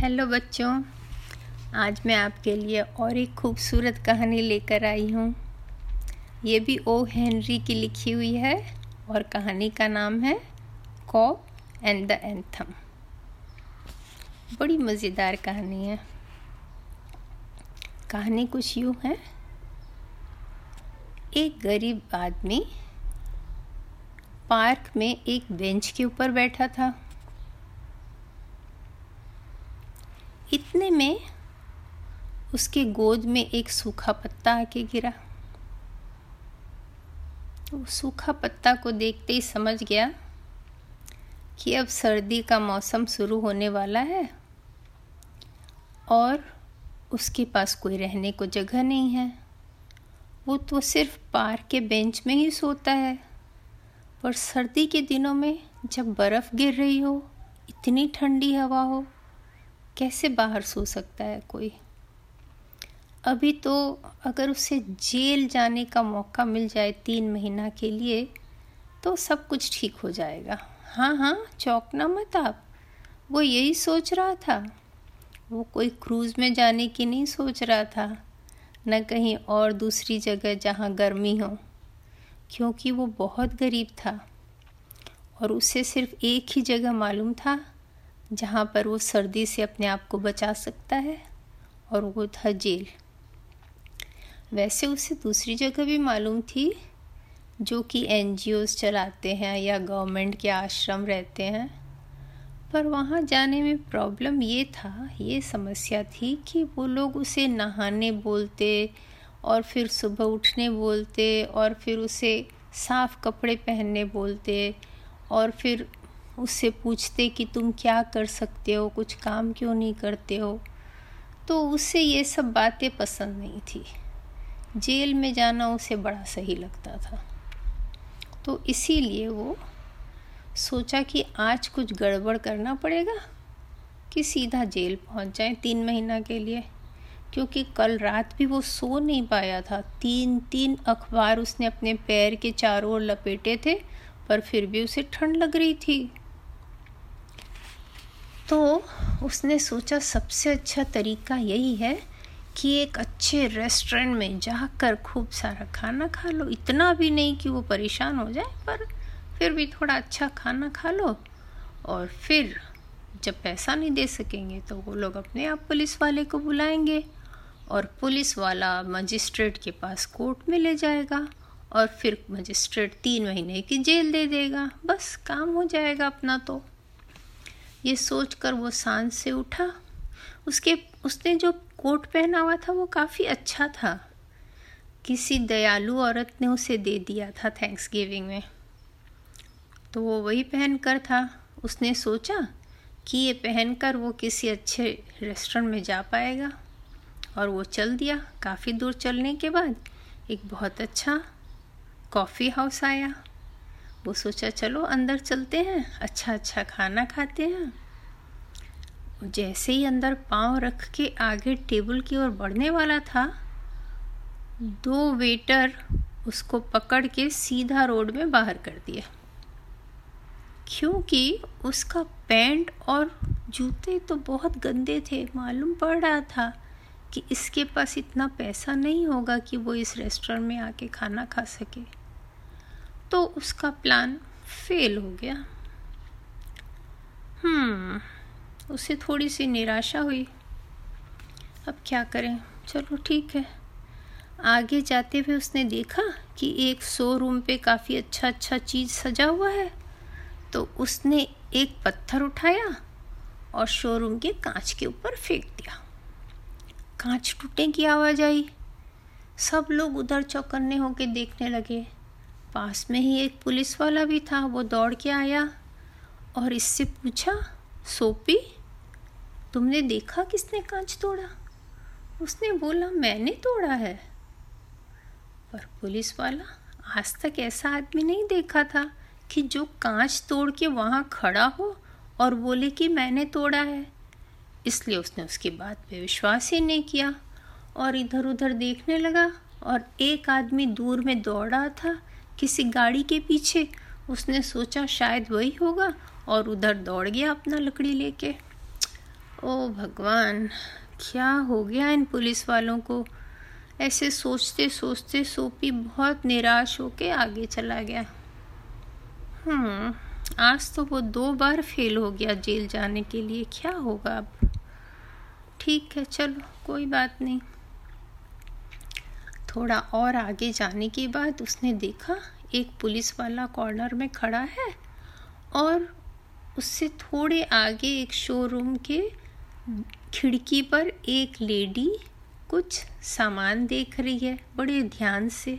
Hello बच्चों, आज मैं आपके लिए और एक खूबसूरत कहानी लेकर आई हूँ। ये भी ओ. हेनरी की लिखी हुई है और कहानी का नाम है कॉप एंड द एंथम। बड़ी मज़ेदार कहानी है। कहानी कुछ यूँ है। एक गरीब आदमी पार्क में एक बेंच के ऊपर बैठा था। इतने में उसके गोद में एक सूखा पत्ता आके गिरा। वो सूखा पत्ता को देखते ही समझ गया कि अब सर्दी का मौसम शुरू होने वाला है और उसके पास कोई रहने को जगह नहीं है। वो तो सिर्फ़ पार्क के बेंच में ही सोता है पर सर्दी के दिनों में जब बर्फ़ गिर रही हो, इतनी ठंडी हवा हो कैसे बाहर सो सकता है कोई? अभी तो अगर उसे जेल जाने का मौका मिल जाए तीन महीना के लिए तो सब कुछ ठीक हो जाएगा। हाँ हाँ चौंकना मत आप। वो यही सोच रहा था। वो कोई क्रूज़ में जाने की नहीं सोच रहा था। न कहीं और दूसरी जगह जहाँ गर्मी हो। क्योंकि वो बहुत गरीब था। और उसे सिर्फ़ एक ही जगह मालूम था जहाँ पर वो सर्दी से अपने आप को बचा सकता है और वो था जेल। वैसे उसे दूसरी जगह भी मालूम थी, जो कि एन चलाते हैं या गवर्नमेंट के आश्रम रहते हैं। पर वहाँ जाने में प्रॉब्लम ये था, ये समस्या थी कि वो लोग उसे नहाने बोलते और फिर सुबह उठने बोलते और फिर उसे साफ़ कपड़े पहनने बोलते और फिर उससे पूछते कि तुम क्या कर सकते हो, कुछ काम क्यों नहीं करते हो? तो उससे ये सब बातें पसंद नहीं थी। जेल में जाना उसे बड़ा सही लगता था। तो इसीलिए वो सोचा कि आज कुछ गड़बड़ करना पड़ेगा कि सीधा जेल पहुँच जाए तीन महीना के लिए। क्योंकि कल रात भी वो सो नहीं पाया था। तीन तीन अखबार उसने अपने पैर के चारों ओर लपेटे थे, पर फिर भी उसे ठंड लग रही थी। तो उसने सोचा सबसे अच्छा तरीका यही है कि एक अच्छे रेस्टोरेंट में जाकर खूब सारा खाना खा लो। इतना भी नहीं कि वो परेशान हो जाए, पर फिर भी थोड़ा अच्छा खाना खा लो और फिर जब पैसा नहीं दे सकेंगे तो वो लोग अपने आप पुलिस वाले को बुलाएँगे और पुलिस वाला मजिस्ट्रेट के पास कोर्ट में ले जाएगा और फिर मजिस्ट्रेट तीन महीने की जेल दे देगा। बस काम हो जाएगा अपना तो। ये सोचकर वो सांस से उठा। उसके, उसने जो कोट पहना हुआ था वो काफ़ी अच्छा था। किसी दयालु औरत ने उसे दे दिया था थैंक्स गिविंग में। तो वो वही पहन कर था। उसने सोचा कि ये पहनकर वो किसी अच्छे रेस्टोरेंट में जा पाएगा। और वो चल दिया। काफ़ी दूर चलने के बाद एक बहुत अच्छा कॉफ़ी हाउस आया। वो सोचा, चलो, अंदर चलते हैं अच्छा अच्छा खाना खाते हैं। जैसे ही अंदर पाँव रख के आगे टेबल की ओर बढ़ने वाला था, दो वेटर उसको पकड़ के सीधा रोड में बाहर कर दिया क्योंकि उसका पैंट और जूते तो बहुत गंदे थे, मालूम पड़ रहा था कि इसके पास इतना पैसा नहीं होगा कि वो इस रेस्टोरेंट में आके खाना खा सके। तो उसका प्लान फेल हो गया। हम्म उसे थोड़ी सी निराशा हुई। अब क्या करें? चलो ठीक है। आगे जाते हुए उसने देखा कि एक शोरूम पे काफ़ी अच्छा अच्छा चीज़ सजा हुआ है। तो उसने एक पत्थर उठाया और शोरूम के कांच के ऊपर फेंक दिया। कांच टूटने की आवाज़ आई। सब लोग उधर चौकन्ने होके देखने लगे। पास में ही एक पुलिस वाला भी था, वो दौड़ के आया और इससे पूछा, सोपी, तुमने देखा किसने कांच तोड़ा? उसने बोला, मैंने तोड़ा है। पर पुलिस वाला, आज तक ऐसा आदमी नहीं देखा था कि जो कांच तोड़ के वहाँ खड़ा हो और बोले कि मैंने तोड़ा है। इसलिए उसने उसकी बात पे विश्वास ही नहीं किया और इधर उधर देखने लगा और एक आदमी दूर में दौड़ था किसी गाड़ी के पीछे। उसने सोचा शायद वही होगा और उधर दौड़ गया अपना लकड़ी लेके। ओ भगवान, क्या हो गया इन पुलिस वालों को? ऐसे सोचते सोचते सोपी बहुत निराश होके आगे चला गया। हम्म आज तो वो दो बार फेल हो गया जेल जाने के लिए। क्या होगा अब? ठीक है, चलो, कोई बात नहीं। थोड़ा और आगे जाने के बाद उसने देखा, एक पुलिस वाला कॉर्नर में खड़ा है और उससे थोड़े आगे एक शोरूम के खिड़की पर एक लेडी कुछ सामान देख रही है, बड़े ध्यान से।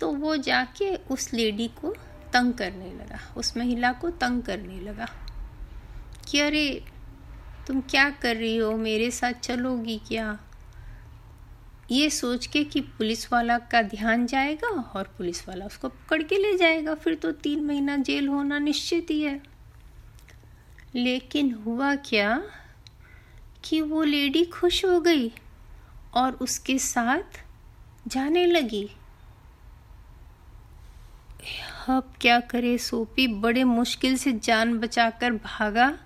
तो वो जाके उस लेडी को तंग करने लगा, उस महिला को तंग करने लगा कि अरे, तुम क्या कर रही हो? मेरे साथ चलोगी क्या? ये सोच के कि पुलिस वाला का ध्यान जाएगा और पुलिस वाला उसको पकड़ के ले जाएगा, फिर तो तीन महीना जेल होना निश्चित ही है। लेकिन हुआ क्या कि वो लेडी खुश हो गई और उसके साथ जाने लगी। अब क्या करे, सोपी बड़े मुश्किल से जान बचाकर भागा।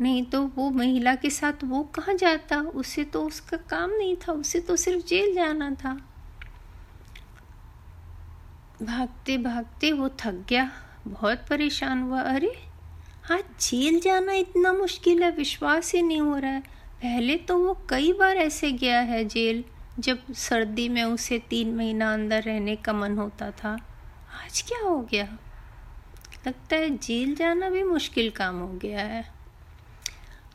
नहीं तो वो महिला के साथ वो कहाँ जाता? उसे तो उसका काम नहीं था, उसे तो सिर्फ़ जेल जाना था। भागते भागते वो थक गया, बहुत परेशान हुआ। अरे हाँ जेल जाना इतना मुश्किल है, विश्वास ही नहीं हो रहा है। पहले तो वो कई बार ऐसे गया है जेल, जब सर्दी में उसे तीन महीना अंदर रहने का मन होता था। आज क्या हो गया? लगता है जेल जाना भी मुश्किल काम हो गया है।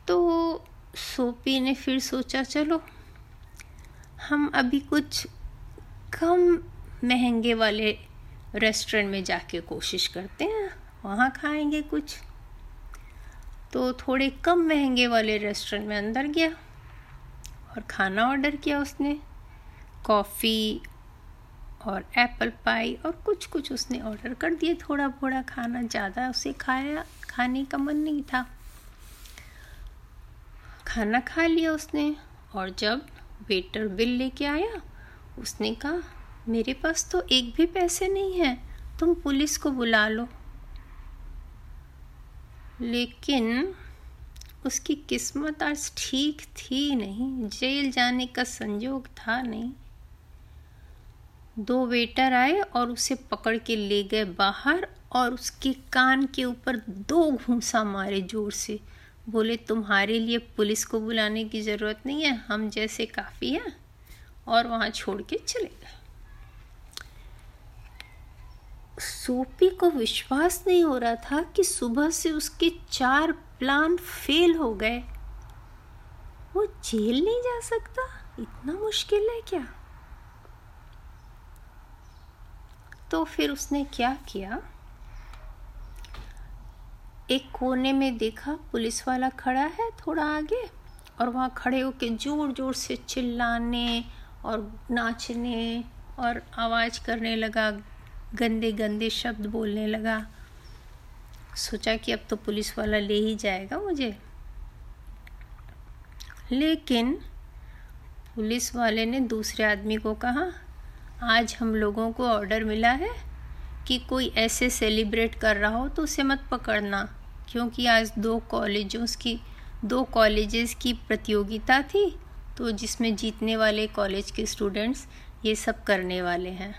तो सोपी ने फिर सोचा, चलो, हम अभी कुछ कम महँगे वाले रेस्टोरेंट में जाके कोशिश करते हैं। वहाँ खाएँगे कुछ। तो थोड़े कम महँगे वाले रेस्टोरेंट में अंदर गया और खाना ऑर्डर किया उसने। कॉफ़ी और एप्पल पाई और कुछ कुछ उसने ऑर्डर कर दिए। थोड़ा थोड़ा खाना, ज़्यादा उसे खाया, खाने का मन नहीं था। खाना खा लिया उसने और जब वेटर बिल लेके आया, उसने कहा, मेरे पास तो एक भी पैसे नहीं है, तुम पुलिस को बुला लो। लेकिन उसकी किस्मत आज ठीक थी नहीं, जेल जाने का संजोग था नहीं। दो वेटर आए और उसे पकड़ के ले गए बाहर और उसके कान के ऊपर दो घूसा मारे ज़ोर से। बोले, तुम्हारे लिए पुलिस को बुलाने की ज़रूरत नहीं है, हम जैसे काफ़ी हैं। और वहाँ छोड़ के चले गए। सोपी को विश्वास नहीं हो रहा था कि सुबह से उसके चार प्लान फेल हो गए। वो जेल नहीं जा सकता? इतना मुश्किल है क्या? तो फिर उसने क्या किया? एक कोने में देखा, पुलिस वाला खड़ा है थोड़ा आगे, और वहाँ खड़े होके ज़ोर ज़ोर से चिल्लाने और नाचने और आवाज़ करने लगा गंदे गंदे शब्द बोलने लगा। सोचा कि अब तो पुलिस वाला ले ही जाएगा मुझे। लेकिन पुलिस वाले ने दूसरे आदमी को कहा, आज हम लोगों को ऑर्डर मिला है कि कोई ऐसे सेलिब्रेट कर रहा हो तो उसे मत पकड़ना। क्योंकि आज दो कॉलेजों की, दो कॉलेजेस की प्रतियोगिता थी तो जिसमें जीतने वाले कॉलेज के स्टूडेंट्स ये सब करने वाले हैं।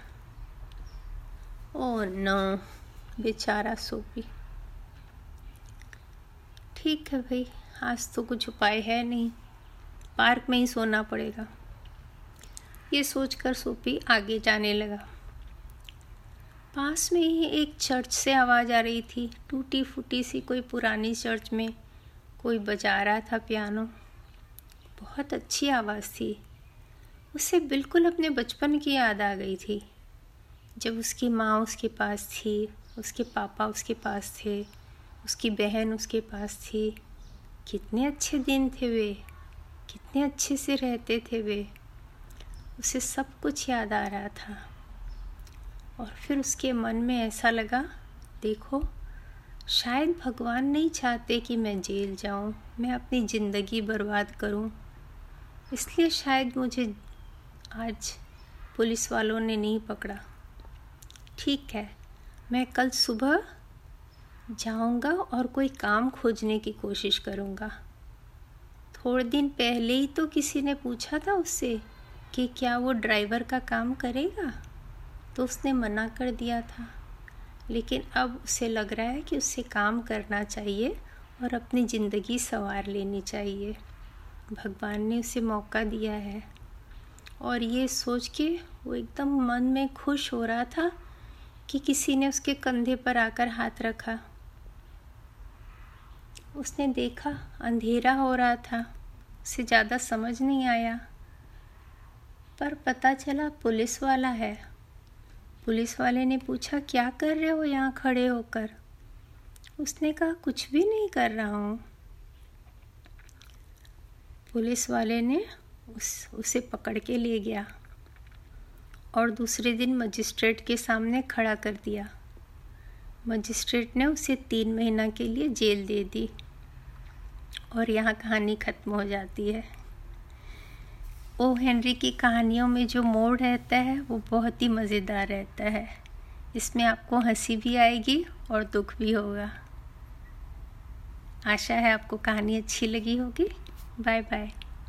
ओ नो, बेचारा सोपी। ठीक है भाई, आज तो कुछ उपाय है नहीं। पार्क में ही सोना पड़ेगा। ये सोचकर सोपी आगे जाने लगा। पास में ही एक चर्च से आवाज़ आ रही थी। टूटी फूटी सी कोई पुरानी चर्च में कोई बजा रहा था पियानो। बहुत अच्छी आवाज़ थी। उसे बिल्कुल अपने बचपन की याद आ गई थी। जब उसकी माँ उसके पास थी, उसके पापा उसके पास थे, उसकी बहन उसके पास थी, कितने अच्छे दिन थे वे। कितने अच्छे से रहते थे वे। उसे सब कुछ याद आ रहा था। और फिर उसके मन में ऐसा लगा, देखो, शायद भगवान नहीं चाहते कि मैं जेल जाऊँ, मैं अपनी ज़िंदगी बर्बाद करूँ। इसलिए शायद मुझे आज पुलिस वालों ने नहीं पकड़ा। ठीक है, मैं कल सुबह जाऊँगा और कोई काम खोजने की कोशिश करूँगा। थोड़े दिन पहले ही तो किसी ने पूछा था उससे कि क्या वो ड्राइवर का काम करेगा? तो उसने मना कर दिया था। लेकिन अब उसे लग रहा है कि उससे काम करना चाहिए और अपनी ज़िंदगी संवार लेनी चाहिए। भगवान ने उसे मौका दिया है। और ये सोच के वो एकदम मन में खुश हो रहा था कि किसी ने उसके कंधे पर आकर हाथ रखा। उसने देखा अंधेरा हो रहा था। उसे ज़्यादा समझ नहीं आया। पर पता चला पुलिस वाला है। पुलिस वाले ने पूछा, क्या कर रहे हो यहाँ खड़े होकर? उसने कहा, कुछ भी नहीं कर रहा हूँ। पुलिस वाले ने उस, उसे पकड़ के ले गया और दूसरे दिन मजिस्ट्रेट के सामने खड़ा कर दिया। मजिस्ट्रेट ने उसे तीन महीना के लिए जेल दे दी और यहाँ कहानी ख़त्म हो जाती है। ओ हेनरी की कहानियों में जो मोड़ रहता है, वो बहुत ही मज़ेदार रहता है। इसमें आपको हँसी भी आएगी और दुख भी होगा। आशा है आपको कहानी अच्छी लगी होगी। Bye bye